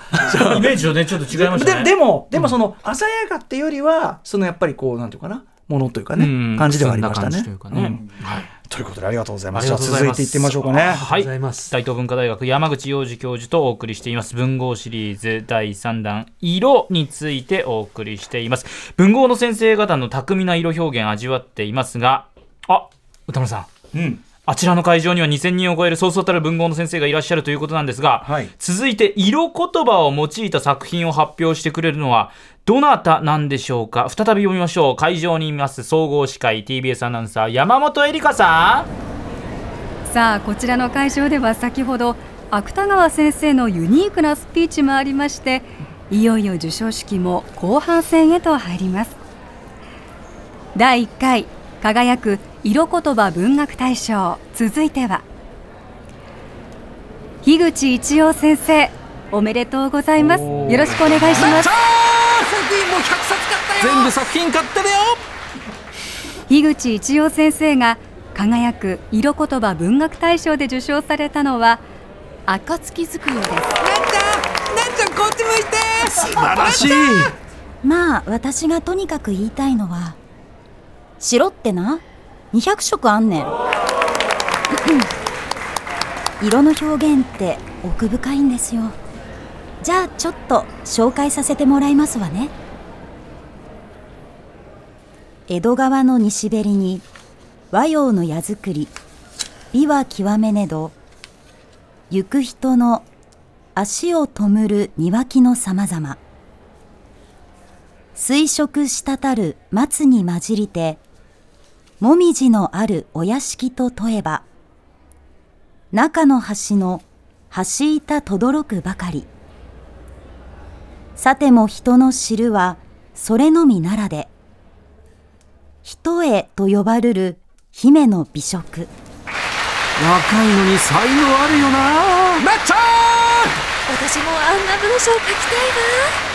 イメージとね、ちょっと違いましたね。ででもでもその鮮やかっていうよりはそのやっぱりこうなんていうかなものというかね、うん感じではありましたね。というかねうんはいということでありがとうございます。じゃあ続いていってみましょうかね。ありがとうござい。大東文化大学山口洋二教授とお送りしています文豪シリーズ第3弾色についてお送りしています文豪の先生方の巧みな色表現味わっていますがあ歌村さんうん。あちらの会場には2000人を超えるそうそうたる文豪の先生がいらっしゃるということなんですが、はい。続いて色言葉を用いた作品を発表してくれるのはどなたなんでしょうか？再び読みましょう。会場にいます総合司会 TBS アナウンサー山本恵里香さん。さあこちらの会場では先ほど芥川先生のユニークなスピーチもありましていよいよ授賞式も後半戦へと入ります。第1回輝く色言葉文学大賞。続いては。樋口一葉先生おめでとうございます。よろしくお願いします。全部作品買ってるよ。樋口一葉先生が輝く色言葉文学大賞で受賞されたのは暁づくよです。なんちゃんなんちゃんこっち向いて素晴らしい。まあ私がとにかく言いたいのは白ってな200色あんねん。色の表現って奥深いんですよ。じゃあちょっと紹介させてもらいますわね。江戸川の西べりに和洋の矢作り美は極めねど行く人の足を弔る庭木のさまざま水色滴る松に混じりてもみじのあるお屋敷と問えば中の橋の橋板とどろくばかり。さても人の知るはそれのみならで一重と呼ばれる姫の美食。若いのに才能あるよな。なっちゃ私もあんな文章書きたいわ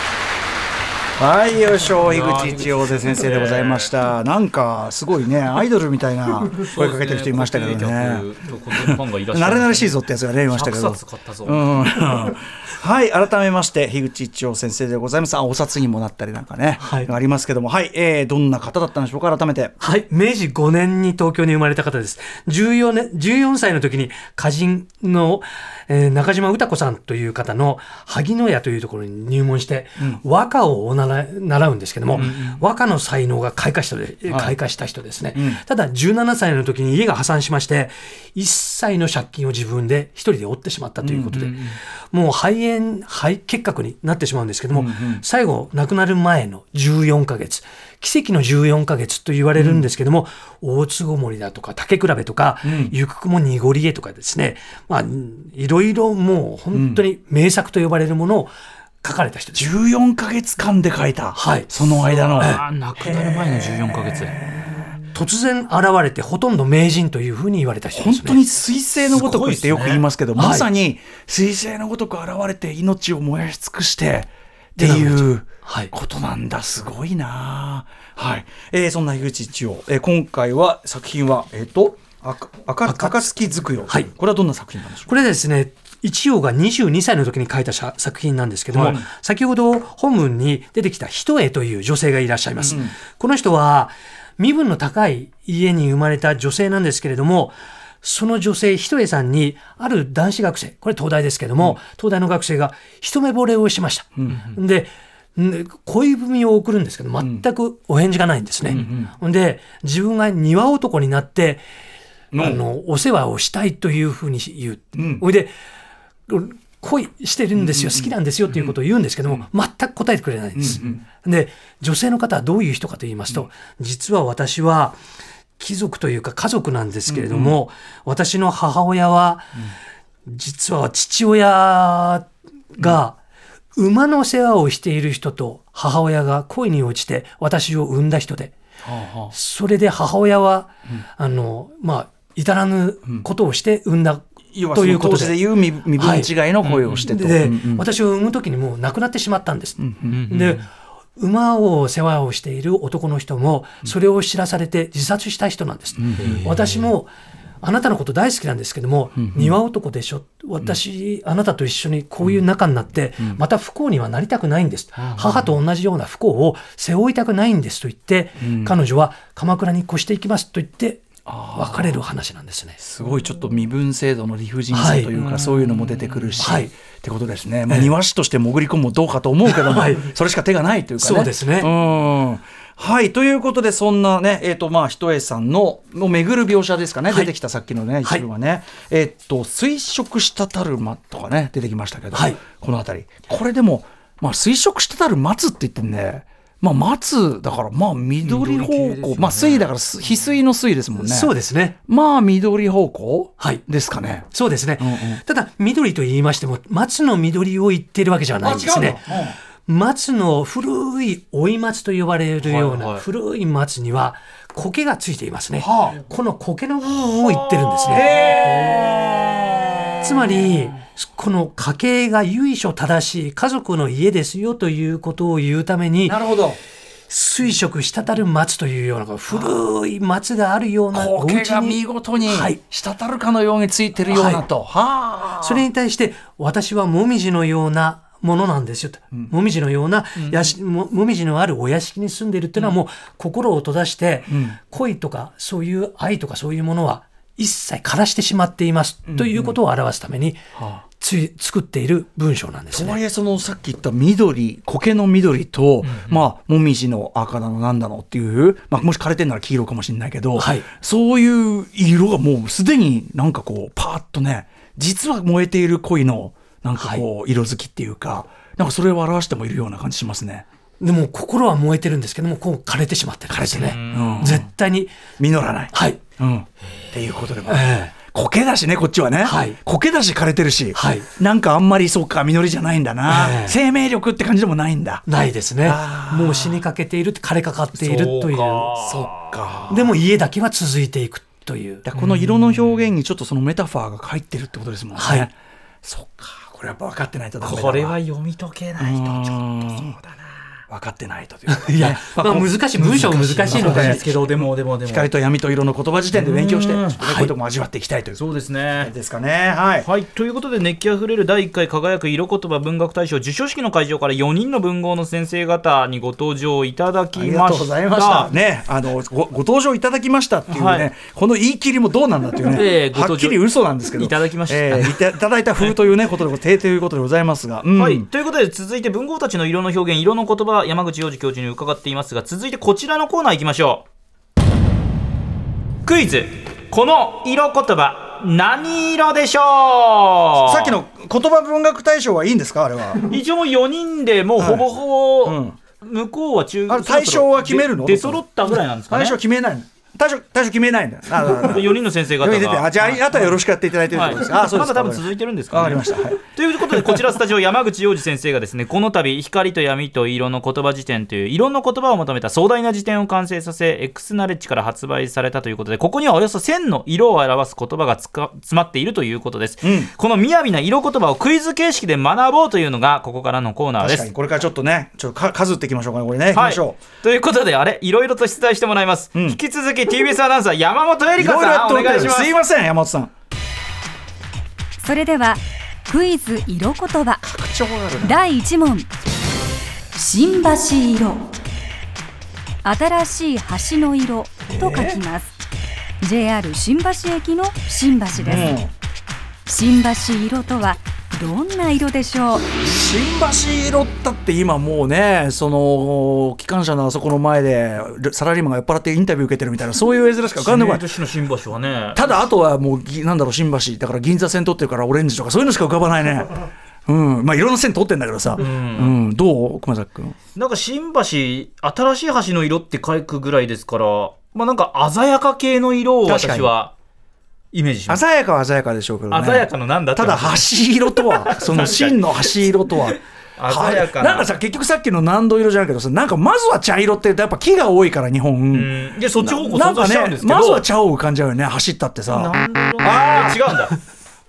はいよいしょ樋口一葉瀬先生でございました。なんかすごいねアイドルみたいな声かけてる人いましたけどね。慣れ慣れしいぞってやつがねいましたけど。うん。はい改めまして樋口一葉先生でございます。あお札にもなったりなんかね、はい。ありますけども。はい、えー、どんな方だったんでしょうか改めて。はい。明治5年に東京に生まれた方です。14年、14歳の時に歌人の、えー中島歌子さんという方の萩野屋というところに入門して、和歌をお習い習うんですけども、和歌の才能が開花したで、開花した人ですね。ただ17歳の時に家が破産しまして、一切の借金を自分で一人で負ってしまったということで、もう肺炎、肺結核になってしまうんですけども、最後亡くなる前の14ヶ月、奇跡の14ヶ月と言われるんですけども、大巣ごもりだとか竹比べとか、ゆくも濁り絵とかですね、まあ、いろいろもう本当に名作と呼ばれるものを書かれた人。です。14か月間で書いた、はい。その間の、あ亡くなる前の14ヶ月。突然現れてほとんど名人というふうに言われた人ですね。本当に彗星のごとくってよく言いますけどねまさに彗星のごとく現れて命を燃やし尽くしてっていうはい。ことなんだ。すごいな。はい、えーそんな樋口一葉、えー今回は作品はえっ、と赤赤暁づくよ、はい。これはどんな作品なんでしょう？これですね、一葉が22歳の時に書いた作品なんですけども、はい先ほど本文に出てきた一重という女性がいらっしゃいます。この人は身分の高い家に生まれた女性なんですけれども、その女性、一重さんに、ある男子学生、これ東大ですけども、東大の学生が一目惚れをしました。で、ん恋文を送るんですけど、全くお返事がないんですね。で、自分が庭男になって、あの、お世話をしたいというふうに言う。ほいで、恋してるんですよ、好きなんですよっていうことを言うんですけども、全く答えてくれないんです。で、女性の方はどういう人かと言いますと、実は私は、貴族というか家族なんですけれども、私の母親は、実は父親が馬の世話をしている人と母親が恋に落ちて私を産んだ人で、それで母親は、あの、まあ、至らぬことをして産んだ要はということで。で。言う身身分違いの恋をしてと、で、うんうん。私を産む時にもう亡くなってしまったんです。で馬を世話をしている男の人もそれを知らされて自殺した人なんです。私もあなたのこと大好きなんですけども、庭男でしょ。私、あなたと一緒にこういう仲になって、また不幸にはなりたくないんです、母と同じような不幸を背負いたくないんですと言って、彼女は鎌倉に越していきますと言って別れる話なんですね。すごいちょっと身分制度の理不尽さというか、そういうのも出てくるし、はい。ってことですね、まあ、庭師として潜り込むもどうかと思うけども、はい。それしか手がないというかね。そうですね。うん。はい。ということでそんなねえっ、とまあひとえさんのの巡る描写ですかね、はい。出てきたさっきのね一部はね、えっ、と水色したる間とかね出てきましたけど、はい。この辺り。これでもまあ水色したる松って言ってねまあ松だからまあ緑方向、まあ水だからす翡翠の水ですもんね。そうですね。まあ緑方向はいですかね。そうですね。んうんただ、緑と言いましても、松の緑を言ってるわけじゃないんですね。松の古い追い松と呼ばれるようはいはない古い松には苔がついていますね。はこの苔の部分を言ってるんですね。つまり、この家系が由緒正しい家族の家ですよということを言うために、なるほど。水色滴る松というような古い松があるようなお家に見事にはい。滴るかのようについてるようなと。はあ。それに対して私はもみじのようなものなんですよと、もみじのようなやし、ももみじのあるお屋敷に住んでるっていうのはもう心を閉ざして、恋とかそういう愛とかそういうものは一切枯らしてしまっています、ということを表すために、つい作っている文章なんですね。とはいえそのさっき言った緑苔の緑と、まあもみじの赤だのなんだのっていう、まあ、もし枯れてんなら黄色かもしれないけど、はい。そういう色がもうすでになんかこうパーッとね実は燃えている恋のなんかこう色づきっていうか、なんかそれを表してもいるような感じしますね。でも心は燃えてるんですけどもこう枯れてしまってるんですね。うん。絶対に。実らない、はい、うん、っていうことでも、え苔だしねこっちはね、はい。苔だし枯れてるし、はい。なんかあんまりそうか実りじゃないんだな、ええ。生命力って感じでもないんだ。ないですね。もう死にかけている枯れかかっているという。そっか。でも家だけは続いていくという。この色の表現にちょっとそのメタファーが入ってるってことですもんね。はい。そっか、これやっぱ分かってないとダメだわ。これは読み解けないと。ちょっとそうだな分かってないとということでいやね、まあ、難しい文章難しいので。すけどでもでもでも。光と闇と色の言葉辞典で勉強して、ねこういうとこも味わっていきたいという。そうですね。ですかね。はい。はい、ということで熱気あふれる第1回輝く色言葉文学大賞授賞式の会場から4人の文豪の先生方にご登場いただきありがましたとうございました。ね、あのごご登場いただきましたっていうね、はい。この言い切りもどうなんだっていうね、え えご登場。はっきり嘘なんですけど、いただきました。ええいた いただいた風というねことで定ということでございますが、うん。はい、ということで続いて文豪たちの色の表現色の言葉山口洋二教授に伺っていますが続いてこちらのコーナー行きましょう。クイズ。この色言葉何色でしょう？さっきの言葉文学大賞はいいんですか？あれは。一応4人でもうほぼほぼ、うん。向こうは中あれ対象は決めるの？で出揃ったぐらいなんですかね。対象決めないの。対象対象決めないんだよ。あああ。4 人の先生方が。あじゃあ、あとはよろしくやっていただい。てるとですか、まだ多分続いてるんですか、ね、わかりました。はい。ということでこちらスタジオ山口洋二先生がですねこの度光と闇と色の言葉辞典という色の言葉を求めた壮大な辞典を完成させ X ナレッジから発売されたということでここにはおよそ1000の色を表す言葉がつか詰まっているということです、うん。この雅な色言葉をクイズ形式で学ぼうというのがここからのコーナーです。これからちょっとねちょっとか数っていきましょうかねこれね。いきましょということであれいろいろと出題してもらいます、ん。引き続き TBS アナウンサー山本恵里香さんおいてお願いします。すいません山本さん。それではクイズ色言葉。第1問。新橋色。新しい橋の色。と書きます、JR 新橋駅の新橋です、新橋色とはどんな色でしょう？新橋色だって今もうねその機関車のあそこの前でサラリーマンが酔っ払ってインタビュー受けてるみたいなそういう絵面しか浮かんでこない。新橋はね。ただあとはもうぎなんだろう新橋だから銀座線通ってるからオレンジとかそういうのしか浮かばないね。うん。まあいろんな線通ってんだけどさ、うん。どう？熊崎君。なんか新橋新しい橋の色って書くぐらいですからまあなんか鮮やか系の色を私はイメージします。鮮やかは鮮やかでしょうけどね。鮮やかのなんだただ橋色とは その真の橋色とは。鮮やかな。なんかさ結局さっきの何度色じゃないけどさなんかまずは茶色ってやっぱ木が多いから日本、うん。いやそっち方向想像なんかねしちゃうんですけど。まずは茶を浮かんじゃうよね走ったってさ。なんだ。ろうあ違うんだ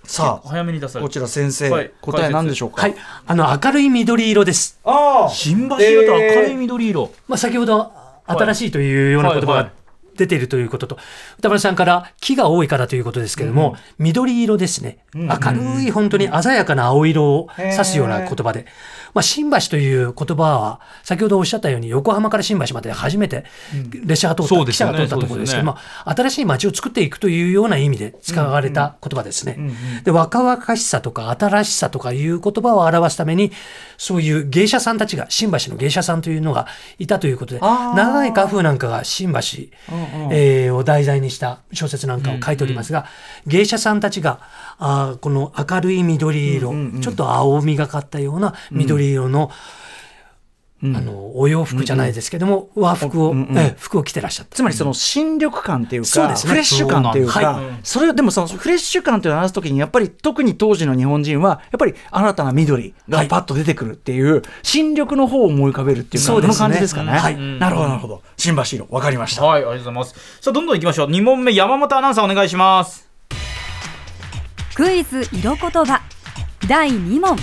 さあ早めに出されこるちら先生、はい。答え何でしょうか？はい、あの明るい緑色です。ああ新橋色と明るい緑色、まあ、先ほど新しいというような言葉が出ているということと、歌丸さんから木が多いからということですけれども、緑色ですね、明るい本当に鮮やかな青色を指すような言葉で、まあ、新橋という言葉は先ほどおっしゃったように横浜から新橋まで初めて列車が通った、そうですよね。汽車が通ったところですけども、新しい街を作っていくというような意味で使われた言葉ですね。で若々しさとか新しさとかいう言葉を表すためにそういう芸者さんたちが新橋の芸者さんというのがいたということで長い画風なんかが新橋、えーを題材にした小説なんかを書いておりますが、芸者さんたちがあーこの明るい緑色、ちょっと青みがかったような緑色の、あのお洋服じゃないですけども、和服を、ええ服を着てらっしゃった。つまりその新緑感っていうか、そうですね。フレッシュ感っていうか、それをでもそのフレッシュ感っていうのを表すときにやっぱり特に当時の日本人はやっぱり新たな緑がパッと出てくるっていう、新緑の方を思い浮かべるっていうそうですね。この感じですかね。はい。なるほどなるほど。新橋色わかりました。はいありがとうございます。さあどんどんいきましょう。2問目山本アナウンサーお願いします。クイズ色言葉第2問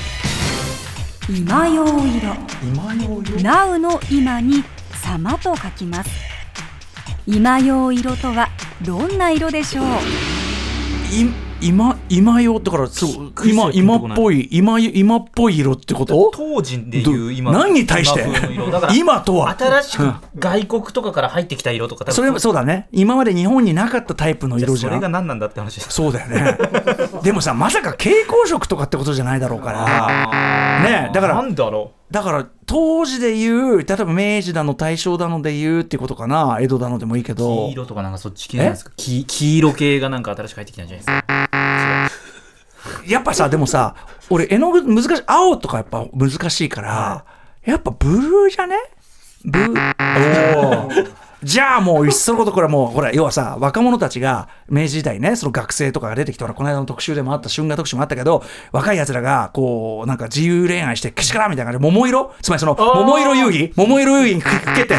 今用色。今用色？ナウの今に様と書きます。今用色とはどんな色でしょう？い今今よだからそう今今っぽい今今っぽい色ってこと？当時でいう今ど何に対して？今とは？新しく外国とかから入ってきた色とかそれそう。だね。今まで日本になかったタイプの色じそれがゃん何なんだって話そうだよね。でもさまさか蛍光色とかってことじゃないだろうから。ねだからなんだろだから当時で言う例えば明治だの大正だので言うっていうことかな。江戸だのでもいいけうど。黄色とかなんかそっち系なんですか。黄黄色系がなんか新しく入ってきたんじゃないですかやっぱさでもさ俺絵の具難しい青とかやっぱ難しいから、やっぱブルーじゃね？ブおー。じゃあもういっそのことこれはもうほら要はさ若者たちが明治時代ねその学生とかが出てきたらこの間の特集でもあった春画特集もあったけど若い奴らがこうなんか自由恋愛してけしからんみたいな感じで桃色？つまりその桃色遊戯？桃色遊戯にかけて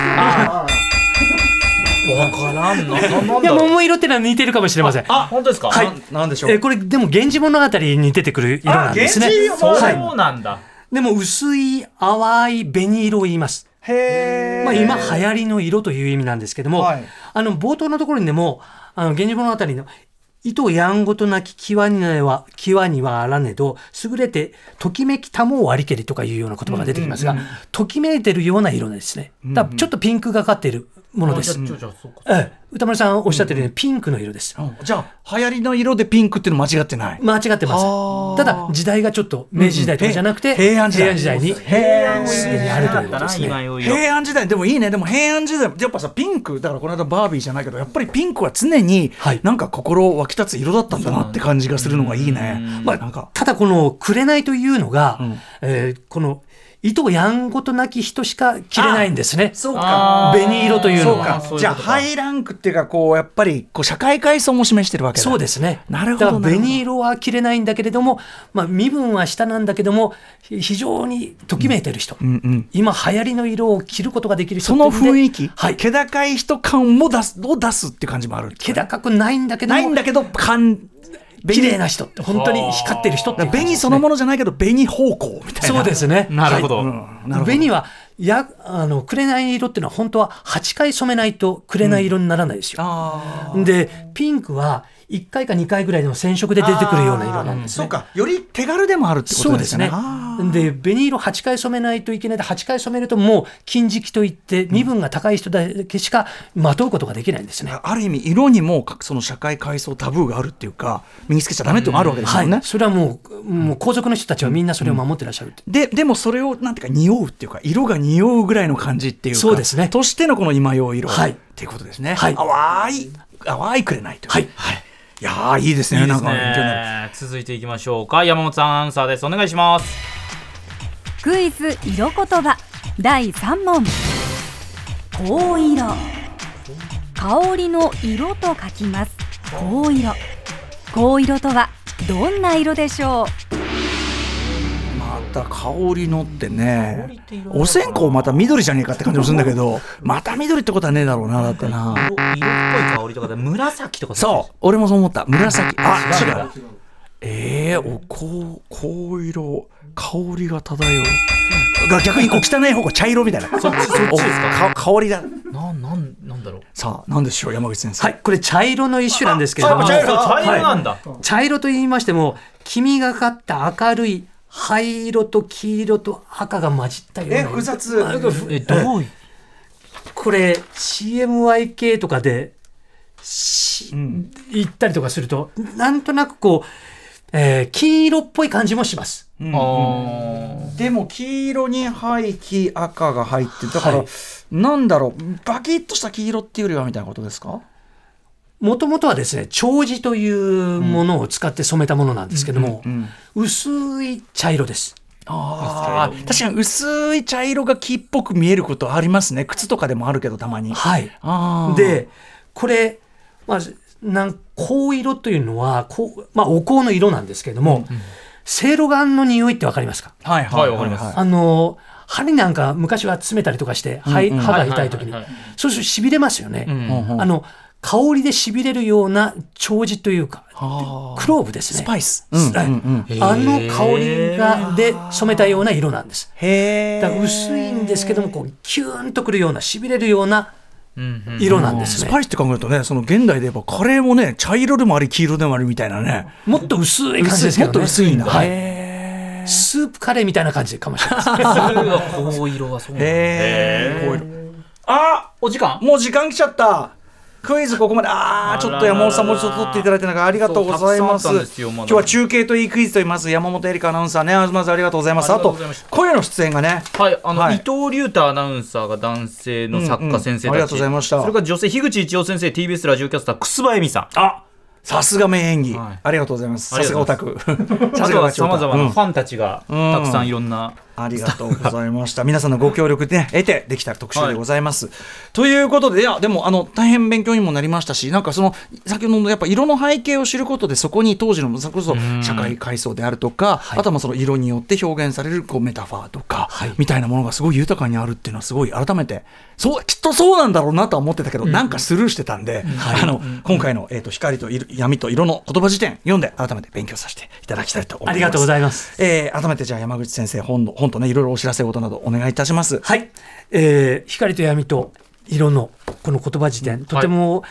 わからんな。いや桃色ってのは似てるかもしれません。あ本当ですか？はい。ななんでしょう？えーこれでも「源氏物語」に出てくる色なんですね。そうはい、なんだ。でも薄い淡い紅色を言います。へまあ、今流行りの色という意味なんですけども、はい。あの冒頭のところにでも「あの源氏物語」の「糸やんごとなき際には際にはあらねど優れてときめきたもを割りけり」とかいうような言葉が出てきますが、ときめいてるような色ですね。だちょっとピンクがかっているものです。ええ。歌丸さんおっしゃってるようにピンクの色です。じゃあ流行りの色でピンクっていうの間違ってない？間違ってます。はあ。ただ時代がちょっと明治時代とかじゃなくて、うん平安時代。時代に平安すでにあるということですね。平安時代。でもいいね。でも平安時代やっぱさピンクだからこの間バービーじゃないけどやっぱりピンクは常にはい。なんか心湧き立つ色だったんだなって感じがするのがいいね、まあなんか。ただこの「紅」というのが、ん。えーこの糸やんごとなき人しか着れないんですね。そうあー。紅色というのは。そうか。じゃあハイランクっていうかこうやっぱりこう社会階層も示してるわけだ。そうですね。なるほどだから紅色は着れないんだけれども、まあ、身分は下なんだけども、ひ非常にときめいてる人、うんうん今流行りの色を着ることができる人その雰囲気、はい。気高い人感も出すを出すって感じもある気高くないんだけどもないん、だけど感綺麗な人って、本当に光ってる人ってね。紅そのものじゃないけど紅方向みたいな。そうですね。なるほど、うん。なるほど。紅はやあの紅色っていうのは本当は8回染めないと紅色にならないですよ。あでピンクは1回か2回ぐらいの染色で出てくるような色なんですね。そうか。より手軽でもあるってこそうですね。とですね。で紅色8回染めないといけない。で8回染めるともう金色といって身分が高い人だけしかまとうことができないんですね。ある意味色にもかその社会階層タブーがあるっていうか身につけちゃダメっていうのがあるわけですはい。よね。、それはもうもう皇族の人たちはみんなそれを守ってらっしゃるって。ででもそれをなんていうか匂うっていうか色が匂うぐらいの感じっていうかそうですね。としてのこの今用色はい。っていうことですね。はい。淡い淡いくれないという。はい。い。やーいいですね。いいですなんか続いていきましょうか。山本さんアンサーです。お願いしますクイズ色言葉。第3問。香色。香りの色と書きます。香色。香色とはどんな色でしょまた香りのってね。お線香また緑じゃねえかって感じもするんだけど。また緑ってことはねえだろうなだってな。色色っぽい香りとかで紫とかそう。俺もそう思った。紫。あ違う。違う。えー、おこう香色香りが漂う。が逆にこう汚い方が茶色みたいな。そっちそっちですか？お香りだ。ななんなんだろう。さあ何でしょう山口先生。はい、これ茶色の一種なんですけれども、あ茶色茶色なんだ、茶色と言いましても黄みがかった明るい灰色と黄色と赤が混じったような。え複雑あえどう？いうこれ CMYK とかで、しん。行ったりとかするとなんとなくこう、えー金色っぽい感じもします。うん。でも黄色に灰黄赤が入ってだから、はい。なんだろうバキッとした黄色っていうよりはみたいなことですか？もともとはですね長寿というものを使って染めたものなんですけども、うん薄い茶色です。あー。確かに薄い茶色が木っぽく見えることありますね。靴とかでもあるけどたまに。はい、でこれ、まあ、なん香色というのはこう、まあ、お香の色なんですけれども、せいろがんの匂いってわかりますか？はいはいわかります。あの針なんか昔は詰めたりとかして、はいうんうん。歯が痛い時に、そうするとしびれますよね、うんうんうん。あの香りでしびれるような長寿というかクローブですね。スパイス、うんうんうん。うんあの香りがで染めたような色なんです。へえだから薄いんですけどもこうキューンとくるようなしびれるような色なんですね。スパイスって考えるとねその現代で言えばカレーもね茶色でもあり黄色でもありみたいなねもっと薄い感じですけどね。もっと薄いんだ。はい。へスープカレーみたいな感じかもしれな いです。こう色はそうなんあお時間？もう時間来ちゃった。クイズここまでああちょっと山本さんもうちょっと取っていただいてなんかありがとうございます。今日は中継といいクイズと言います山本エリカアナウンサーね。まずありがとうございます。あと声の出演がね。はい、あの、はい。伊藤隆太アナウンサーが男性の作家先生たち、うんうんありがとうございました。それから女性樋口一葉先生 TBS ラジオキャスター楠葉恵美さん。あさすが名演技、はい。ありがとうございます。さすがオタク。あとはさまざまうなん。ファンたちがたくさんいろんな、ありがとうございました。皆さんのご協力で、ね、得てできた特集でございます。ということで、いや、でも、あの、大変勉強にもなりましたし、なんかその、先ほどのやっぱ色の背景を知ることで、そこに当時の、それこそ社会階層であるとか、あとはまあその色によって表現されるこうメタファーとか、みたいなものがすごい豊かにあるっていうのは、すごい改めて、そう、きっとそうなんだろうなとは思ってたけど、なんかスルーしてたんで、あの、今回の、えっ、と、光と色闇と色の言葉辞典読んで、改めて勉強させていただきたいと思います。ありがとうございます。えー改めてじゃあ山口先生本の本とねいろいろお知らせ事などお願いいたします。はい、えー光と闇と色のこの言葉辞典、とても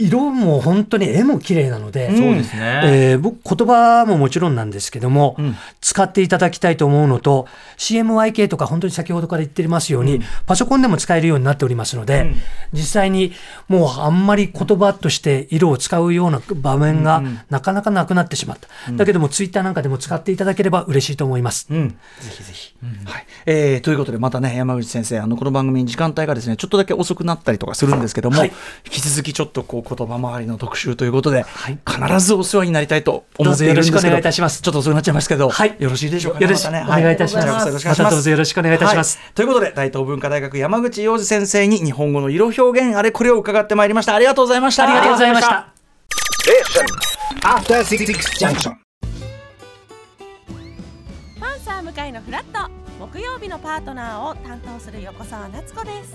色も本当に絵も綺麗なので、そうですね、えー僕言葉ももちろんなんですけども、ん。使っていただきたいと思うのと CMYK とか本当に先ほどから言ってますように、パソコンでも使えるようになっておりますので、実際にもうあんまり言葉として色を使うような場面がなかなかなくなってしまった、だけどもツイッターなんかでも使っていただければ嬉しいと思います。うん、ぜひぜひ、はい。えーということでまたね山口先生あのこの番組時間帯がですねちょっとだけ遅くなったりとかするんですけども、はい。引き続きちょっとこう言葉周りの特集ということで、はい。必ずお世話になりたいと思っているんですけどどうぞよろしくお願いいたします。ちょっと遅くなっちゃいますけど、はい。よろしいでしょうか、ね、よろしくね。お願いいたします。また。どうぞよろしくお願いいたします。はい。ということで大東文化大学山口洋二先生に日本語の色表現あれこれを伺ってまいりました。ありがとうございました。ありがとうございました。パンサー向かいのフラット。木曜日のパートナーを担当する横澤夏子です